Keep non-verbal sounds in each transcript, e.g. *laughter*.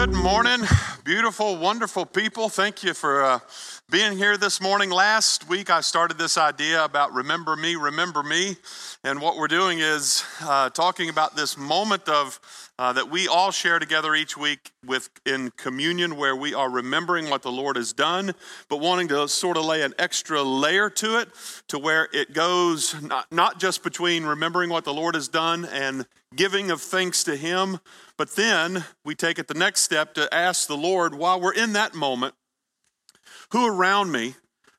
Good morning, beautiful, wonderful people. Thank you for uh, being here this morning. Last week, I started this idea about remember me, remember me. And what we're doing is uh, talking about this moment of uh, that we all share together each week with in communion where we are remembering what the Lord has done, but wanting to sort of lay an extra layer to it to where it goes not, not just between remembering what the Lord has done and giving of thanks to Him, but then we take it the next step to ask the Lord while we're in that moment, who around me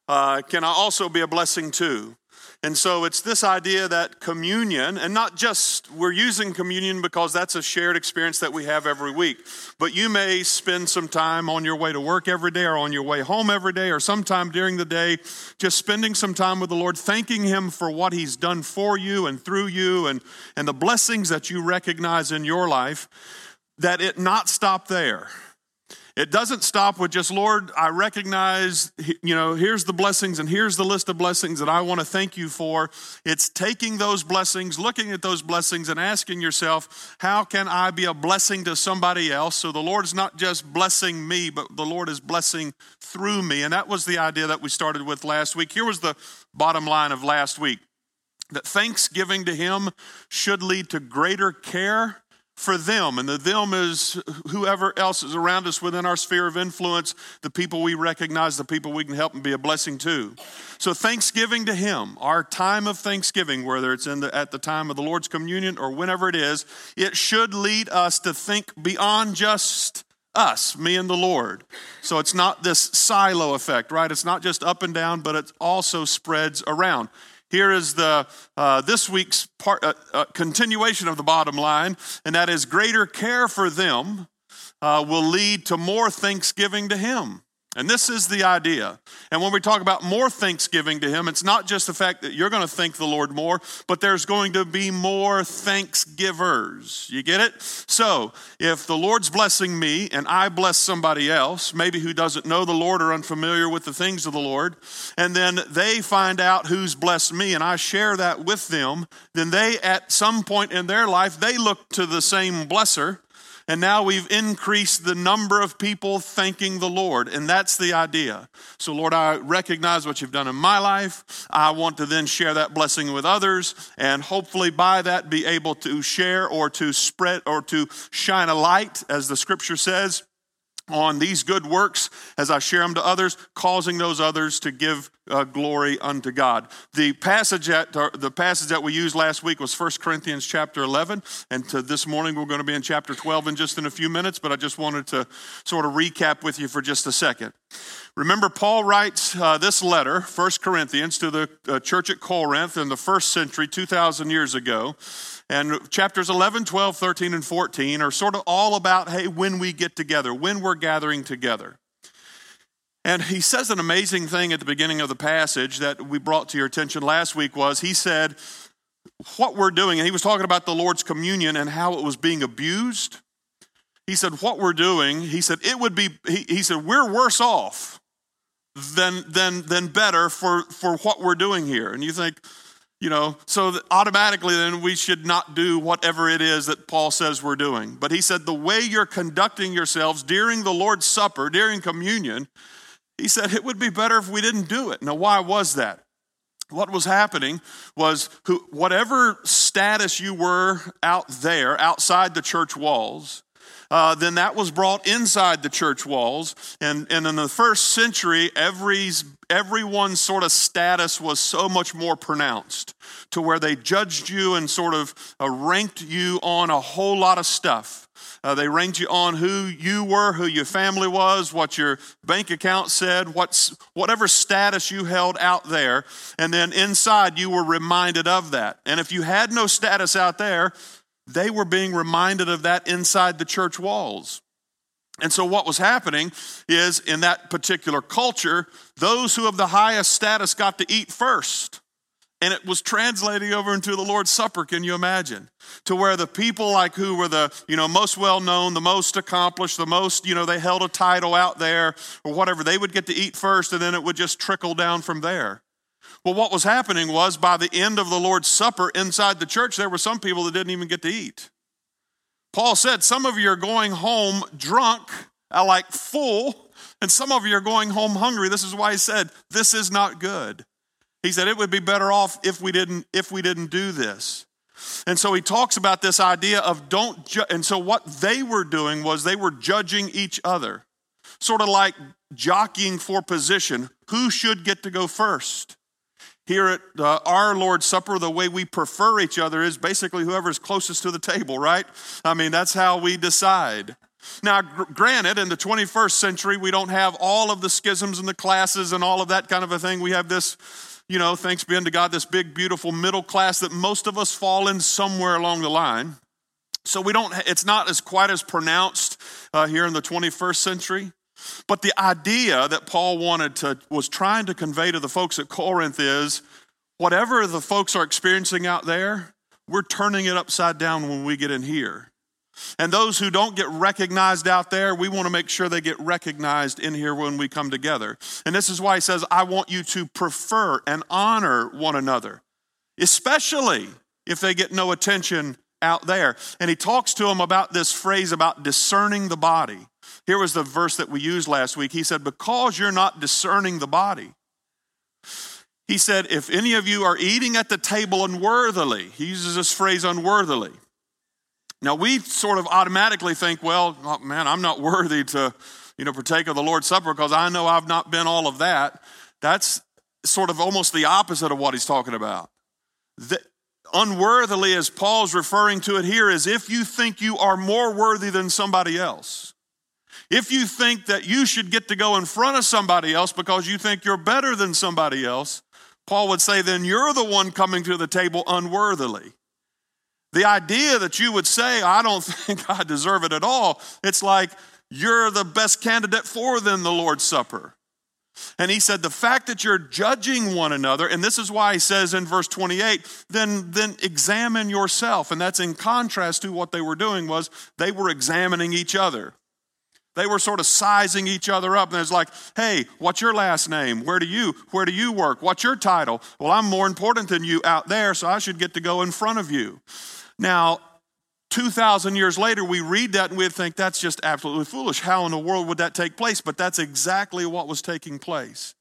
uh, can I also be a blessing to? And so it's this idea that communion, and not just we're using communion because that's a shared experience that we have every week, but you may spend some time on your way to work every day or on your way home every day or sometime during the day just spending some time with the Lord, thanking Him for what He's done for you and through you and, and the blessings that you recognize in your life, that it not stop there it doesn't stop with just, Lord, I recognize, you know, here's the blessings and here's the list of blessings that I want to thank you for. It's taking those blessings, looking at those blessings, and asking yourself, how can I be a blessing to somebody else? So the Lord is not just blessing me, but the Lord is blessing through me. And that was the idea that we started with last week. Here was the bottom line of last week that thanksgiving to Him should lead to greater care for them. And the them is whoever else is around us within our sphere of influence, the people we recognize, the people we can help and be a blessing to. So, thanksgiving to Him, our time of thanksgiving, whether it's in the, at the time of the Lord's communion or whenever it is, it should lead us to think beyond just us, me and the Lord. So it's not this silo effect, right? It's not just up and down, but it also spreads around. Here is the uh, this week's part, uh, uh, continuation of the bottom line, and that is greater care for them uh, will lead to more thanksgiving to Him. And this is the idea. And when we talk about more thanksgiving to Him, it's not just the fact that you're going to thank the Lord more, but there's going to be more thanksgivers. You get it? So, if the Lord's blessing me and I bless somebody else, maybe who doesn't know the Lord or unfamiliar with the things of the Lord, and then they find out who's blessed me and I share that with them, then they, at some point in their life, they look to the same blesser and now we've increased the number of people thanking the Lord. And that's the idea. So, Lord, I recognize what you've done in my life. I want to then share that blessing with others and hopefully by that be able to share or to spread or to shine a light, as the scripture says on these good works as I share them to others, causing those others to give uh, glory unto God. The passage that the passage that we used last week was 1 Corinthians chapter 11, and to this morning we're going to be in chapter 12 in just in a few minutes. But I just wanted to sort of recap with you for just a second. Remember, Paul writes uh, this letter, 1 Corinthians, to the uh, church at Corinth in the first century, 2,000 years ago. And chapters 11, 12, 13, and 14 are sort of all about, hey, when we get together, when we're gathering together. And he says an amazing thing at the beginning of the passage that we brought to your attention last week was he said, what we're doing, and he was talking about the Lord's communion and how it was being abused. He said, what we're doing, he said, it would be, he, he said, we're worse off than, than, than better for, for what we're doing here. And you think, you know, so automatically then we should not do whatever it is that Paul says we're doing. But he said the way you're conducting yourselves during the Lord's Supper, during communion, he said it would be better if we didn't do it. Now, why was that? What was happening was who, whatever status you were out there, outside the church walls, uh, then that was brought inside the church walls. And, and in the first century, every, everyone's sort of status was so much more pronounced to where they judged you and sort of uh, ranked you on a whole lot of stuff. Uh, they ranked you on who you were, who your family was, what your bank account said, what's, whatever status you held out there. And then inside, you were reminded of that. And if you had no status out there, they were being reminded of that inside the church walls. And so, what was happening is in that particular culture, those who have the highest status got to eat first. And it was translating over into the Lord's Supper, can you imagine? To where the people like who were the, you know, most well known, the most accomplished, the most, you know, they held a title out there or whatever, they would get to eat first and then it would just trickle down from there. Well, what was happening was by the end of the Lord's Supper inside the church, there were some people that didn't even get to eat Paul said, Some of you are going home drunk, like full, and some of you are going home hungry. This is why he said, This is not good. He said it would be better off if we didn't if we didn't do this. And so he talks about this idea of don't and so what they were doing was they were judging each other. Sort of like jockeying for position, who should get to go first? Here at uh, our Lord's Supper, the way we prefer each other is basically whoever's closest to the table, right? I mean, that's how we decide. Now, gr- granted, in the 21st century, we don't have all of the schisms and the classes and all of that kind of a thing. We have this, you know, thanks be unto God, this big, beautiful middle class that most of us fall in somewhere along the line. So we don't, it's not as quite as pronounced uh, here in the 21st century. But the idea that Paul wanted to, was trying to convey to the folks at Corinth is whatever the folks are experiencing out there, we're turning it upside down when we get in here. And those who don't get recognized out there, we want to make sure they get recognized in here when we come together. And this is why he says, I want you to prefer and honor one another, especially if they get no attention out there. And he talks to them about this phrase about discerning the body. Here was the verse that we used last week. He said, Because you're not discerning the body. He said, If any of you are eating at the table unworthily, he uses this phrase unworthily. Now we sort of automatically think, well, oh, man, I'm not *laughs* worthy to, you know, partake of the Lord's Supper because I know I've not been all of that. That's sort of almost the opposite of what he's talking about. The, unworthily, as Paul's referring to it here, is if you think you are more worthy than somebody else. If you think that you should get to go in front of somebody else because you think you're better than somebody else, Paul would say, then you're the one coming to the table unworthily. The idea that you would say, I don't *laughs* think I deserve it at all, it's like you're the best candidate for then the Lord's Supper. And he said, the fact that you're judging one another, and this is why he says in verse 28, then, then examine yourself. And that's in contrast to what they were doing was they were examining each other. They were sort of sizing each other up, and it's like, "Hey, what's your last name? Where do you where do you work? What's your title? Well, I'm more important than you out there, so I should get to go in front of you." Now, 2,000 years later, we read that and we'd think that's just absolutely foolish. How in the world would that take place? But that's exactly what was taking place.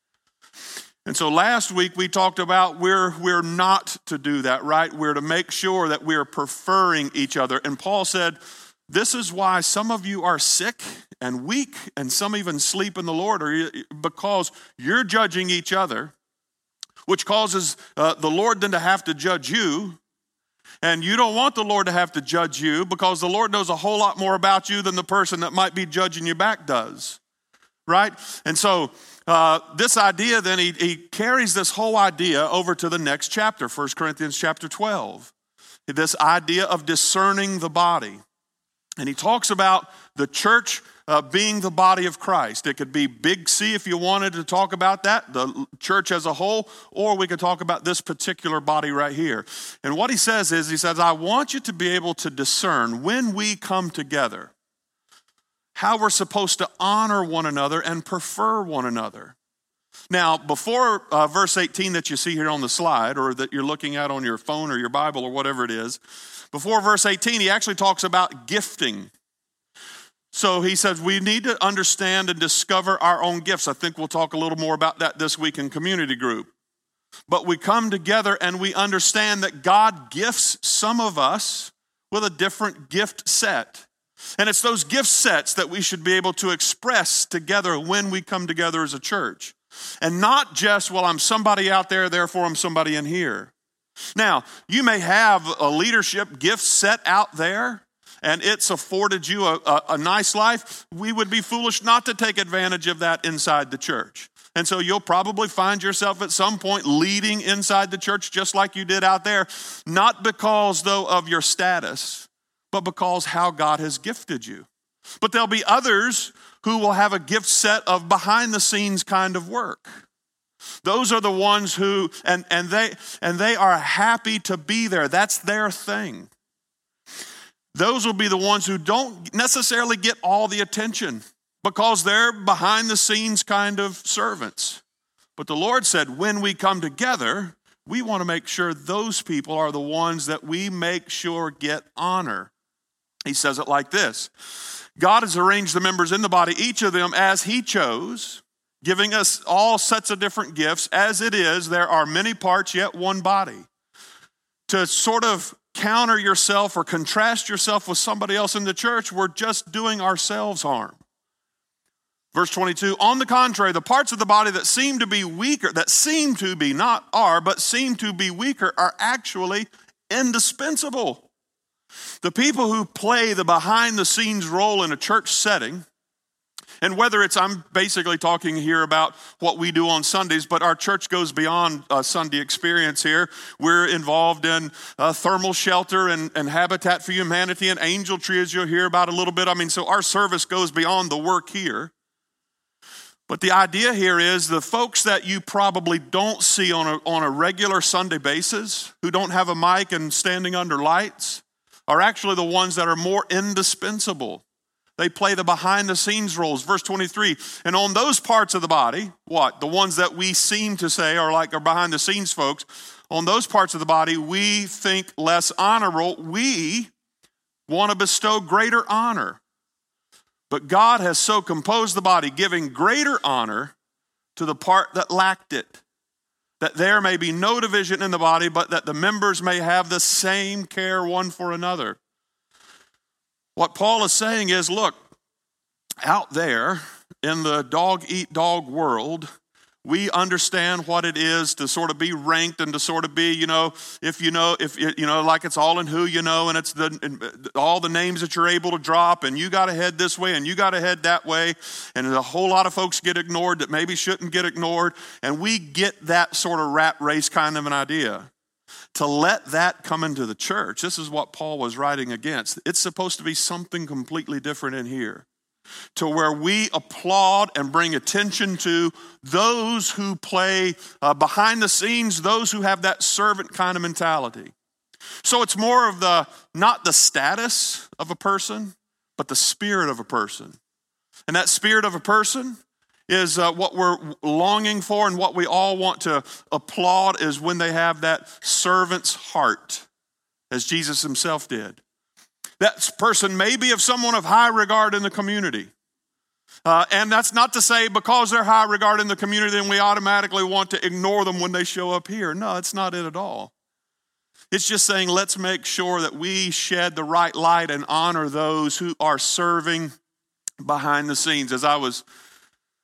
And so last week we talked about we're, we're not to do that, right? We're to make sure that we're preferring each other. And Paul said, This is why some of you are sick and weak, and some even sleep in the Lord, or because you're judging each other, which causes uh, the Lord then to have to judge you. And you don't want the Lord to have to judge you because the Lord knows a whole lot more about you than the person that might be judging you back does. Right? And so, uh, this idea then, he, he carries this whole idea over to the next chapter, 1 Corinthians chapter 12. This idea of discerning the body. And he talks about the church uh, being the body of Christ. It could be big C if you wanted to talk about that, the church as a whole, or we could talk about this particular body right here. And what he says is, he says, I want you to be able to discern when we come together how we're supposed to honor one another and prefer one another. Now, before uh, verse 18 that you see here on the slide, or that you're looking at on your phone or your Bible or whatever it is, before verse 18, he actually talks about gifting. So he says we need to understand and discover our own gifts. I think we'll talk a little more about that this week in community group. But we come together and we understand that God gifts some of us with a different gift set. And it's those gift sets that we should be able to express together when we come together as a church. And not just, well, I'm somebody out there, therefore I'm somebody in here. Now, you may have a leadership gift set out there, and it's afforded you a, a, a, nice life, we would be foolish not to take advantage of that inside the church. And so you'll probably find yourself at some point leading inside the church just like you did out there, not because, though, of your status, but because how God has gifted you. But there'll be others who will have a gift set of behind the scenes kind of work. Those are the ones who, and, and, they, and they are happy to be there. That's their thing. Those will be the ones who don't necessarily get all the attention because they're behind the scenes kind of servants. But the Lord said, when we come together, we want to make sure those people are the ones that we make sure get honor. He says it like this God has arranged the members in the body, each of them as He chose, giving us all sets of different gifts. As it is, there are many parts, yet one body. To sort of counter yourself or contrast yourself with somebody else in the church, we're just doing ourselves harm. Verse 22 On the contrary, the parts of the body that seem to be weaker, that seem to be, not are, but seem to be weaker, are actually indispensable. The people who play the behind the scenes role in a church setting, and whether it's, I'm basically talking here about what we do on Sundays, but our church goes beyond a Sunday experience here. We're involved in a thermal shelter and, and Habitat for Humanity and Angel Tree, as you'll hear about a little bit. I mean, so our service goes beyond the work here. But the idea here is the folks that you probably don't see on a, on a regular Sunday basis, who don't have a mic and standing under lights, are actually the ones that are more indispensable. They play the behind the scenes roles. Verse 23 And on those parts of the body, what? The ones that we seem to say are like our behind the scenes folks, on those parts of the body we think less honorable, we want to bestow greater honor. But God has so composed the body, giving greater honor to the part that lacked it, that there may be no division in the body, but that the members may have the same care one for another. What Paul is saying is look, out there in the dog eat dog world, we understand what it is to sort of be ranked and to sort of be, you know, if you know, if you know, like it's all in who you know, and it's the uh, all the names that you're able to drop, and you got to head this way, and you got to head that way, and a whole lot of folks get ignored that maybe shouldn't get ignored, and we get that sort of rat race kind of an idea. To let that come into the church, this is what Paul was writing against. It's supposed to be something completely different in here to where we applaud and bring attention to those who play uh, behind the scenes, those who have that servant kind of mentality. So it's more of the, not the status of a person, but the spirit of a person. And that spirit of a person is uh, what we're longing for and what we all want to applaud is when they have that servant's heart, as Jesus himself did. That person may be of someone of high regard in the community. Uh, and that's not to say because they're high regard in the community, then we automatically want to ignore them when they show up here. No, it's not it at all. It's just saying let's make sure that we shed the right light and honor those who are serving behind the scenes. As I was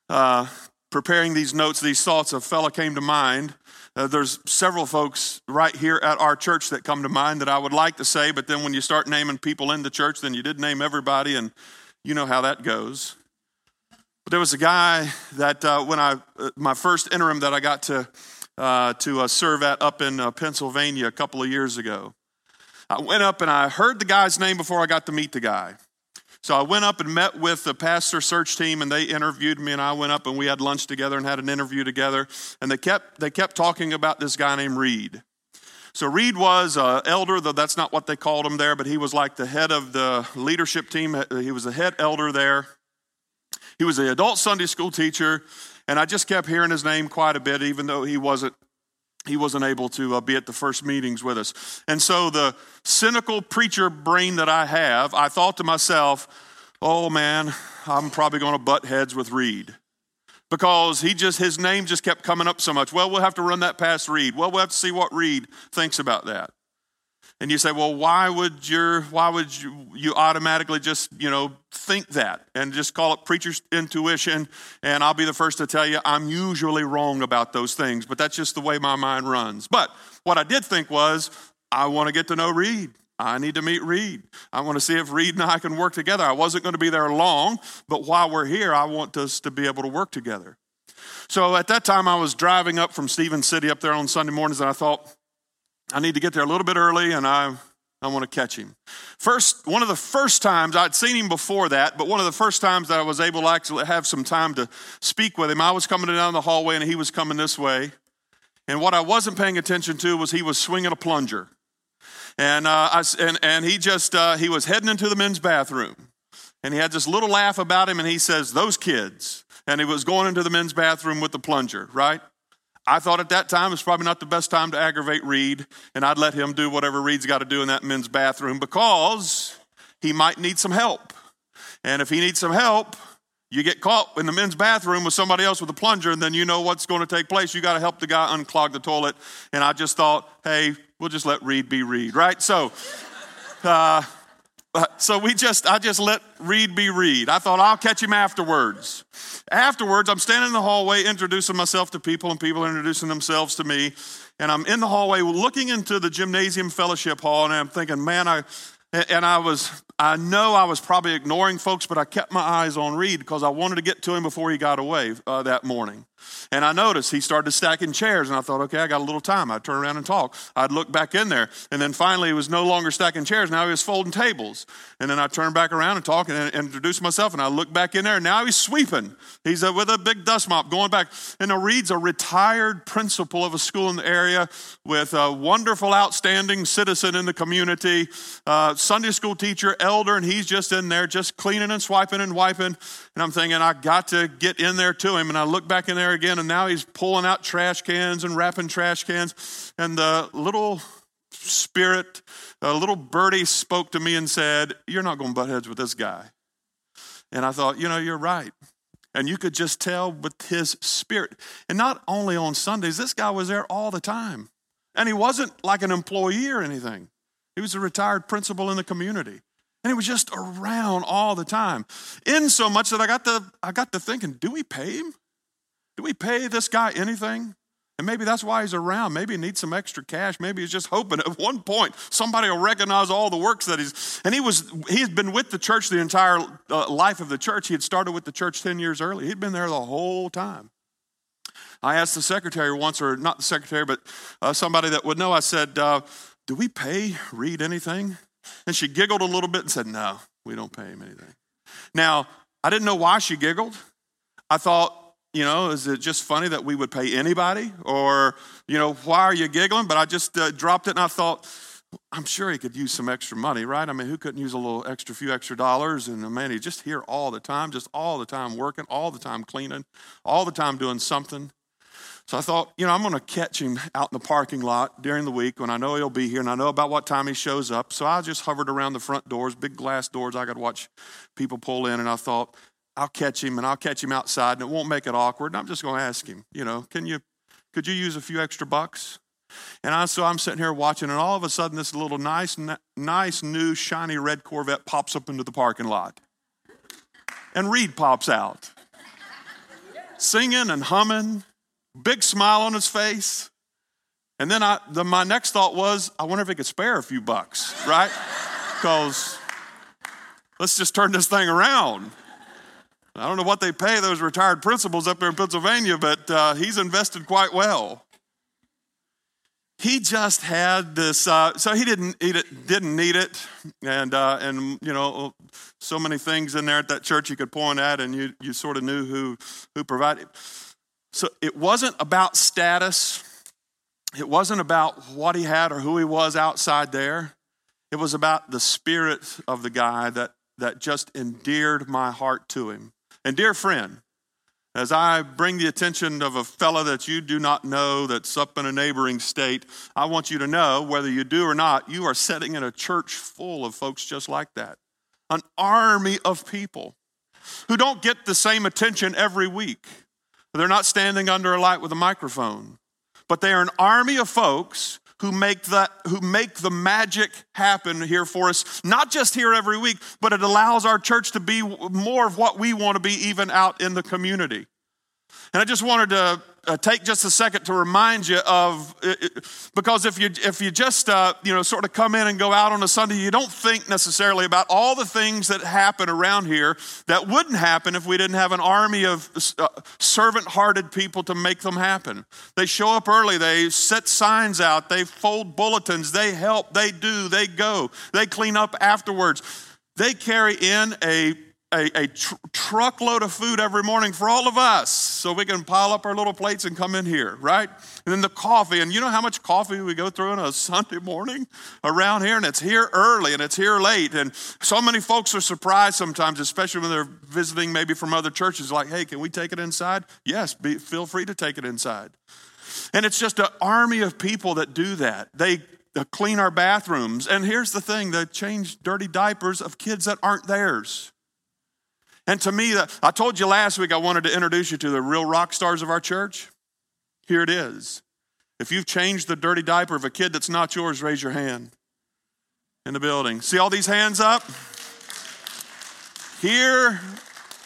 uh, preparing these notes, these thoughts, a fella came to mind uh, there's several folks right here at our church that come to mind that I would like to say, but then when you start naming people in the church, then you did name everybody, and you know how that goes. But there was a guy that uh, when I uh, my first interim that I got to uh, to uh, serve at up in uh, Pennsylvania a couple of years ago. I went up and I heard the guy's name before I got to meet the guy. So I went up and met with the pastor search team, and they interviewed me, and I went up and we had lunch together and had an interview together. And they kept they kept talking about this guy named Reed. So Reed was an elder, though that's not what they called him there, but he was like the head of the leadership team. He was a head elder there. He was an adult Sunday school teacher, and I just kept hearing his name quite a bit, even though he wasn't he wasn't able to uh, be at the first meetings with us. And so the cynical preacher brain that I have, I thought to myself, oh man, I'm probably going to butt heads with Reed because he just his name just kept coming up so much. Well, we'll have to run that past Reed. Well, we'll have to see what Reed thinks about that. And you say, well, why would your why would you, you automatically just you know think that and just call it preacher's intuition? And I'll be the first to tell you I'm usually wrong about those things, but that's just the way my mind runs. But what I did think was I want to get to know Reed. I need to meet Reed. I want to see if Reed and I can work together. I wasn't going to be there long, but while we're here, I want us to be able to work together. So at that time, I was driving up from Stephens City up there on Sunday mornings, and I thought, I need to get there a little bit early and I, I want to catch him. First, one of the first times, I'd seen him before that, but one of the first times that I was able to actually have some time to speak with him, I was coming down the hallway and he was coming this way. And what I wasn't paying attention to was he was swinging a plunger. And, uh, I, and, and he just, uh, he was heading into the men's bathroom. And he had this little laugh about him and he says, those kids. And he was going into the men's bathroom with the plunger, right? I thought at that time it's probably not the best time to aggravate Reed, and I'd let him do whatever Reed's got to do in that men's bathroom because he might need some help. And if he needs some help, you get caught in the men's bathroom with somebody else with a plunger, and then you know what's going to take place. You got to help the guy unclog the toilet. And I just thought, hey, we'll just let Reed be Reed, right? So, uh, so we just, I just let Reed be Reed. I thought I'll catch him afterwards. Afterwards, I'm standing in the hallway introducing myself to people, and people are introducing themselves to me. And I'm in the hallway looking into the gymnasium fellowship hall, and I'm thinking, man, I, and I was, I know I was probably ignoring folks, but I kept my eyes on Reed because I wanted to get to him before he got away uh, that morning. And I noticed he started stacking chairs, and I thought, okay, I got a little time. I'd turn around and talk. I'd look back in there, and then finally he was no longer stacking chairs. Now he was folding tables. And then I turned back around and talk and, introduce myself, and I look back in there, and now he's sweeping. He's with a big dust mop going back. And now Reed's a retired principal of a school in the area with a wonderful, outstanding citizen in the community, uh, Sunday school teacher, elder, and he's just in there, just cleaning and swiping and wiping. And I'm thinking, I got to get in there to him. And I look back in there again, and now he's pulling out trash cans and wrapping trash cans. And the little spirit, a little birdie spoke to me and said, You're not going to butt heads with this guy. And I thought, You know, you're right. And you could just tell with his spirit. And not only on Sundays, this guy was there all the time. And he wasn't like an employee or anything, he was a retired principal in the community. And he was just around all the time. In so much that I got to, I got to thinking, do we pay him? Do we pay this guy anything? And maybe that's why he's around. Maybe he needs some extra cash. Maybe he's just hoping *laughs* at one point somebody will recognize all the works that he's. And he was he had been with the church the entire uh, life of the church. He had started with the church ten years early. He'd been there the whole time. I asked the secretary once, or not the secretary, but uh, somebody that would know. I said, uh, "Do we pay Reed anything?" And she giggled a little bit and said, "No, we don't pay him anything." Now I didn't know why she giggled. I thought you know, is it just funny that we would pay anybody? Or, you know, why are you giggling? But I just uh, dropped it and I thought, I'm sure he could use some extra money, right? I mean, who couldn't use a little extra few extra dollars? And man, he's just here all the time, just all the time working, all the time cleaning, all the time doing something. So I thought, you know, I'm going to catch him out in the parking lot during the week when I know he'll be here and I know about what time he shows up. So I just hovered around the front doors, big glass doors. I could watch people pull in, and I thought, I'll catch him and I'll catch him outside and it won't make it awkward. And I'm just going to ask him, you know, can you, could you use a few extra bucks? And I, so I'm sitting here watching, and all of a sudden, this little nice, nice, new, shiny red Corvette pops up into the parking lot. And Reed pops out, singing and humming, big smile on his face. And then I, the, my next thought was, I wonder if he could spare a few bucks, right? Because let's just turn this thing around. I don't know what they pay those retired principals up there in Pennsylvania, but uh, he's invested quite well. He just had this, uh, so he didn't eat it, didn't need it, and uh, and you know, so many things in there at that church you could point at, and you you sort of knew who who provided. So it wasn't about status. It wasn't about what he had or who he was outside there. It was about the spirit of the guy that that just endeared my heart to him. And dear friend, as I bring the attention of a fellow that you do not know that's up in a neighboring state, I want you to know, whether you do or not, you are sitting in a church full of folks just like that. An army of people who don't get the same attention every week. They're not standing under a light with a microphone, but they are an army of folks who make that who make the magic happen here for us not just here every week but it allows our church to be more of what we want to be even out in the community. And i just wanted to uh, take just a second to remind you of because if you if you just uh, you know sort of come in and go out on a Sunday, you don't think necessarily about all the things that happen around here that wouldn't happen if we didn't have an army of uh, servant-hearted people to make them happen. They show up early, they set signs out, they fold bulletins, they help, they do, they go, they clean up afterwards. They carry in a a, a tr- truckload of food every morning for all of us so we can pile up our little plates and come in here, right? And then the coffee. And you know how much coffee we go through on a *laughs* Sunday morning around here? And it's here early and it's here late. And so many folks are surprised sometimes, especially when they're visiting maybe from other churches, like, hey, can we take it inside? Yes, be, feel free to take it inside. And it's just an army of people that do that. They uh, clean our bathrooms. And here's the thing they change dirty diapers of kids that aren't theirs. And to me, I told you last week I wanted to introduce you to the real rock stars of our church. Here it is. If you've changed the dirty diaper of a kid that's not yours, raise your hand in the building. See all these hands up? Here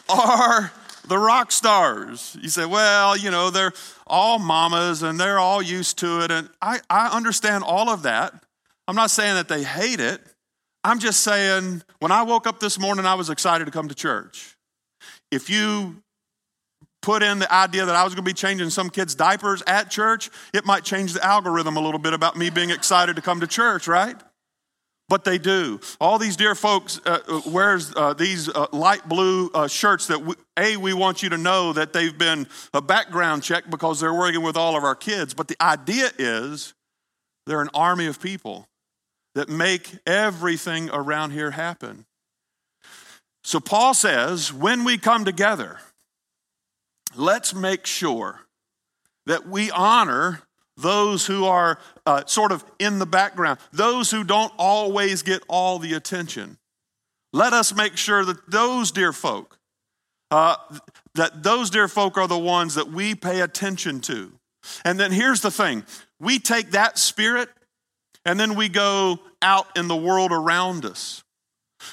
are the rock stars. You say, well, you know, they're all mamas and they're all used to it. And I, I understand all of that. I'm not saying that they hate it. I'm just saying, when I woke up this morning, I was excited to come to church. If you put in the idea that I was going to be changing some kids' diapers at church, it might change the algorithm a little bit about me being excited to come to church, right? But they do. All these dear folks uh, uh wears uh, these uh, light blue uh, shirts that we, a we want you to know that they've been a background check because they're working with all of our kids. But the idea is they're an army of people that make everything around here happen. So Paul says, when we come together, let's make sure that we honor those who are uh, sort of in the background, those who don't always get all the attention. Let us make sure that those dear folk, uh, that those dear folk are the ones that we pay attention to. And then here's the thing we take that spirit and then we go out in the world around us.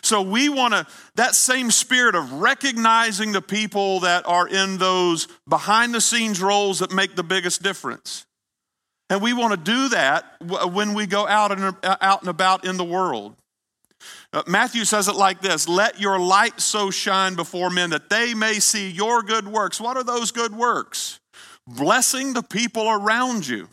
So we want to, that same spirit of recognizing the people that are in those behind the scenes roles that make the biggest difference. And we want to do that when we go out and, out and about in the world. Uh, Matthew says it like this Let your light so shine before men that they may see your good works. What are those good works? Blessing the people around you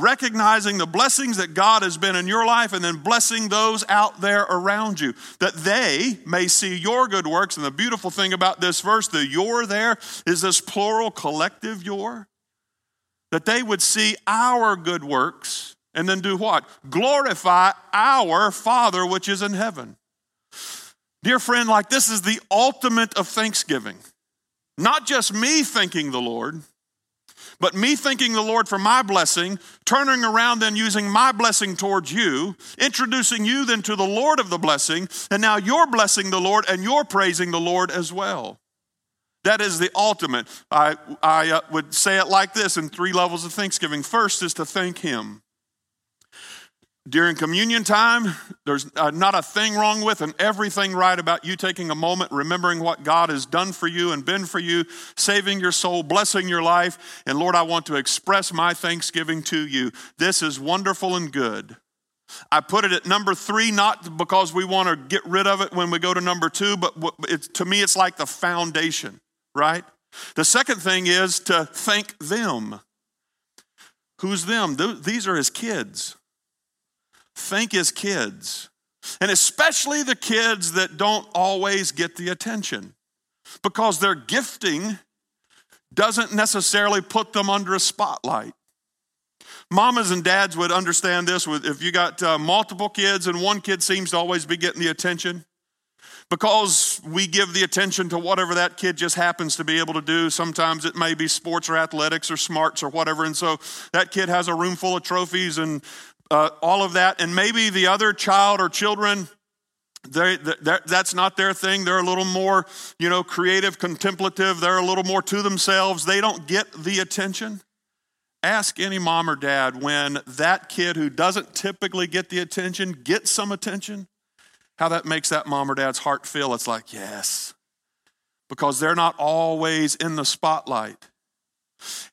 recognizing the blessings that God has been in your life and then blessing those out there around you, that they may see your good works. And the beautiful thing about this verse, the your there, is this plural collective your, that they would see our good works and then do what? Glorify our Father which is in heaven. Dear friend, like this is the ultimate of thanksgiving. Not just me thanking the Lord, but me thanking the Lord for my blessing, turning around then using my blessing towards you, introducing you then to the Lord of the blessing, and now you're blessing the Lord and you're praising the Lord as well. That is the ultimate. I, I uh, would say it like this in three levels of thanksgiving. First is to thank Him. During communion time, there's uh, not a thing wrong with and everything right about you taking a moment, remembering what God has done for you and been for you, saving your soul, blessing your life. And Lord, I want to express my thanksgiving to you. This is wonderful and good. I put it at number three, not because we want to get rid of it when we go to number two, but to me, it's like the foundation, right? The second thing is to thank them. Who's them? These are his kids think as kids, and especially the kids that don't always get the attention because their gifting doesn't necessarily put them under a spotlight. Mamas and dads would understand this if you got uh, multiple kids and one kid seems to always be getting the attention because we give the attention to whatever that kid just happens to be able to do. Sometimes it may be sports or athletics or smarts or whatever. And so that kid has a room full of trophies and uh, all of that. And maybe the other child or children, they, that's not their thing. They're a little more, you know, creative, contemplative. They're a little more to themselves. They don't get the attention. Ask any mom or dad when that kid who doesn't typically get the attention gets some attention, how that makes that mom or dad's heart feel. It's like, yes, because they're not always in the spotlight.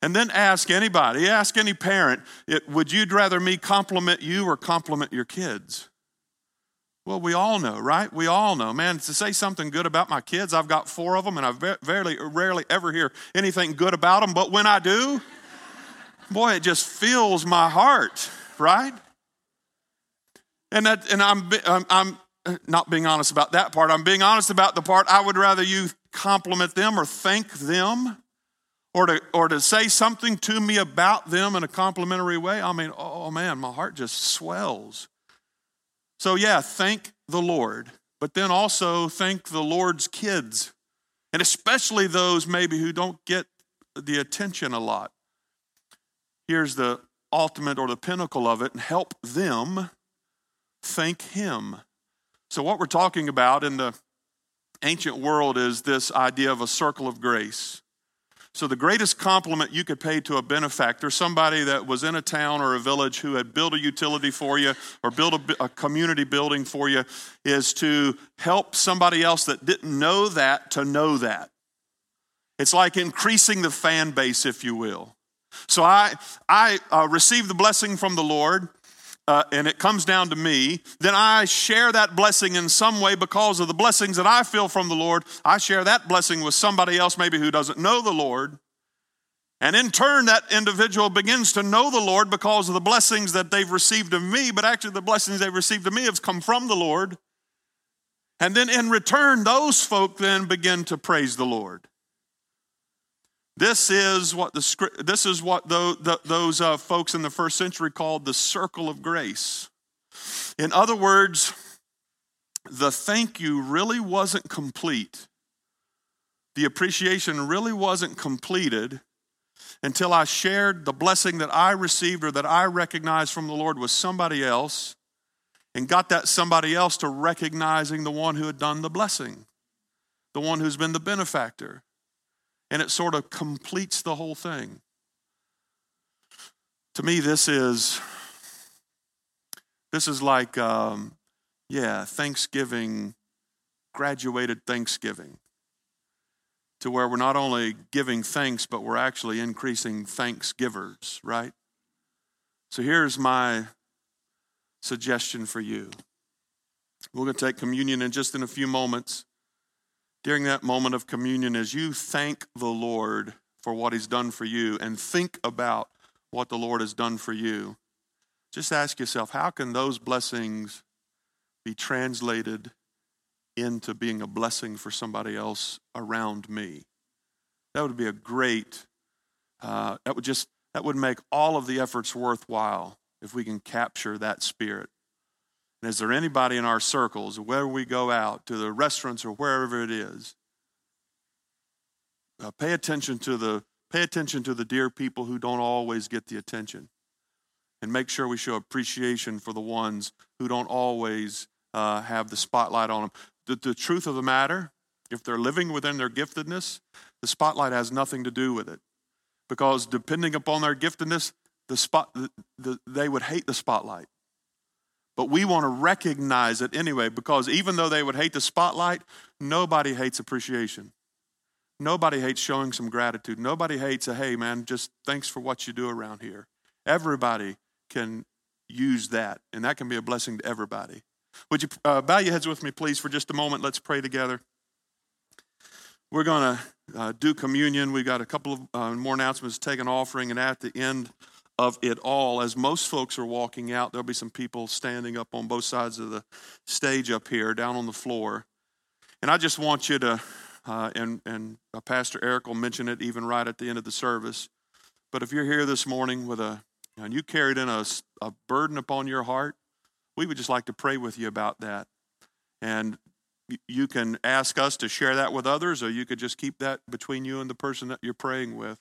And then ask anybody, ask any parent, it, would you rather me compliment you or compliment your kids? Well, we all know, right? We all know. Man, to say something good about my kids, I've got four of them, and I very rarely ever hear anything good about them. But when I do, boy, it just fills my heart, right? And that, and I'm, I'm, I'm uh, not being honest about that part. I'm being honest about the part I would rather you compliment them or thank them or to, or to say something to me about them in a complimentary way, I mean, oh man, my heart just swells. So, yeah, thank the Lord, but then also thank the Lord's kids, and especially those maybe who don't get the attention a lot. Here's the ultimate or the pinnacle of it and help them thank Him. So, what we're talking about in the ancient world is this idea of a circle of grace. So, the greatest compliment you could pay to a benefactor, somebody that was in a town or a village who had built a utility for you or built a, a, community building for you, is to help somebody else that didn't know that to know that. It's like increasing the fan base, if you will. So, I, I uh, received the blessing from the Lord uh, and it comes down to me, then I share that blessing in some way because of the blessings that I feel from the Lord. I share that blessing with somebody else, maybe who doesn't know the Lord. And in turn, that individual begins to know the Lord because of the blessings that they've received of me, but actually, the blessings they've received of me have come from the Lord. And then in return, those folk then begin to praise the Lord. This is what the this is what those uh, folks in the first century called the circle of grace. In other words, the thank you really wasn't complete. The appreciation really wasn't completed until I shared the blessing that I received or that I recognized from the Lord with somebody else and got that somebody else to recognizing the one who had done the blessing, the one who's been the benefactor and it sort of completes the whole thing. To me, this is this is like um, yeah, Thanksgiving, graduated Thanksgiving, to where we're not only giving thanks, but we're actually increasing thanksgivers, right? So here's my suggestion for you. We're going to take communion in just in a few moments during that moment of communion as you thank the Lord for what He's done for you and think about what the Lord has done for you, just ask yourself how can those blessings be translated into being a blessing for somebody else around me? That would be a great, uh, that would just, that would make all of the efforts worthwhile if we can capture that spirit. And is there anybody in our circles, where we go out, to the restaurants or wherever it is, uh, pay attention to the pay attention to the dear people who don't always get the attention, and make sure we show appreciation for the ones who don't always uh, have the spotlight on them. The, the truth of the matter, if they're living within their giftedness, the spotlight has nothing to do with it, because depending upon their giftedness, the spot the, the, they would hate the spotlight. But we want to recognize it anyway because even though they would hate the spotlight, nobody hates appreciation. Nobody hates showing some gratitude. Nobody hates a, hey, man, just thanks for what you do around here. Everybody can use that, and that can be a blessing to everybody. Would you uh, bow your heads with me, please, for just a moment? Let's pray together. We're going to uh, do communion. We've got a couple of uh, more announcements, take an offering, and at the end, of it all. As most folks are walking out, there'll be some people standing up on both sides of the stage up here, down on the floor. And I just want you to, uh, and, and uh, Pastor Eric will mention it even right at the end of the service. But if you're here this morning with a, and you carried in a, a burden upon your heart, we would just like to pray with you about that. And you can ask us to share that with others, or you could just keep that between you and the person that you're praying with.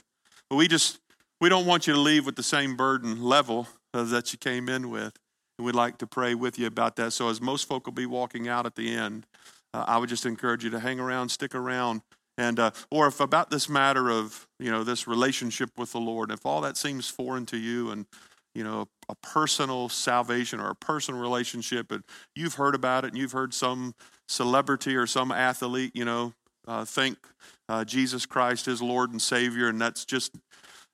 But we just we don't want you to leave with the same burden level that you came in with. And we'd like to pray with you about that. So, as most folk will be walking out at the end, uh, I would just encourage you to hang around, stick around, and uh, or if about this matter of you know this relationship with the Lord, if all that seems foreign to you, and you know a personal salvation or a personal relationship, and you've heard about it, and you've heard some celebrity or some athlete, you know, uh, think uh, Jesus Christ is Lord and Savior, and that's just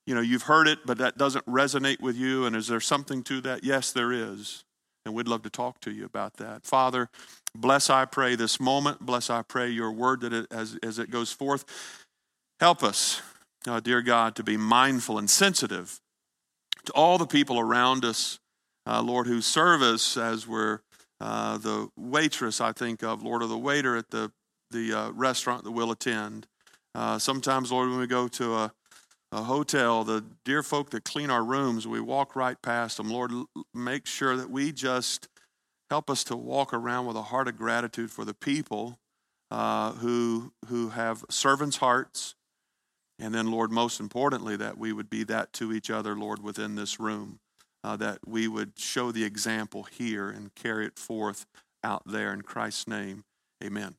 you know, you've heard it, but that doesn't resonate with you. And is there something to that? Yes, there is. And we'd love to talk to you about that. Father, bless, I pray, this moment. Bless, I pray, your word that it, as, as it goes forth. Help us, uh, dear God, to be mindful and sensitive to all the people around us, uh, Lord, who serve us as we're uh, the waitress, I think of, Lord, or the waiter at the, the uh, restaurant that we'll attend. Uh, sometimes, Lord, when we go to a a hotel, the dear folk that clean our rooms, we walk right past them. Lord, make sure that we just help us to walk around with a heart of gratitude for the people uh, who, who have servants' hearts. And then, Lord, most importantly, that we would be that to each other, Lord, within this room. uh, that we would show the example here and carry it forth out there in Christ's name. Amen.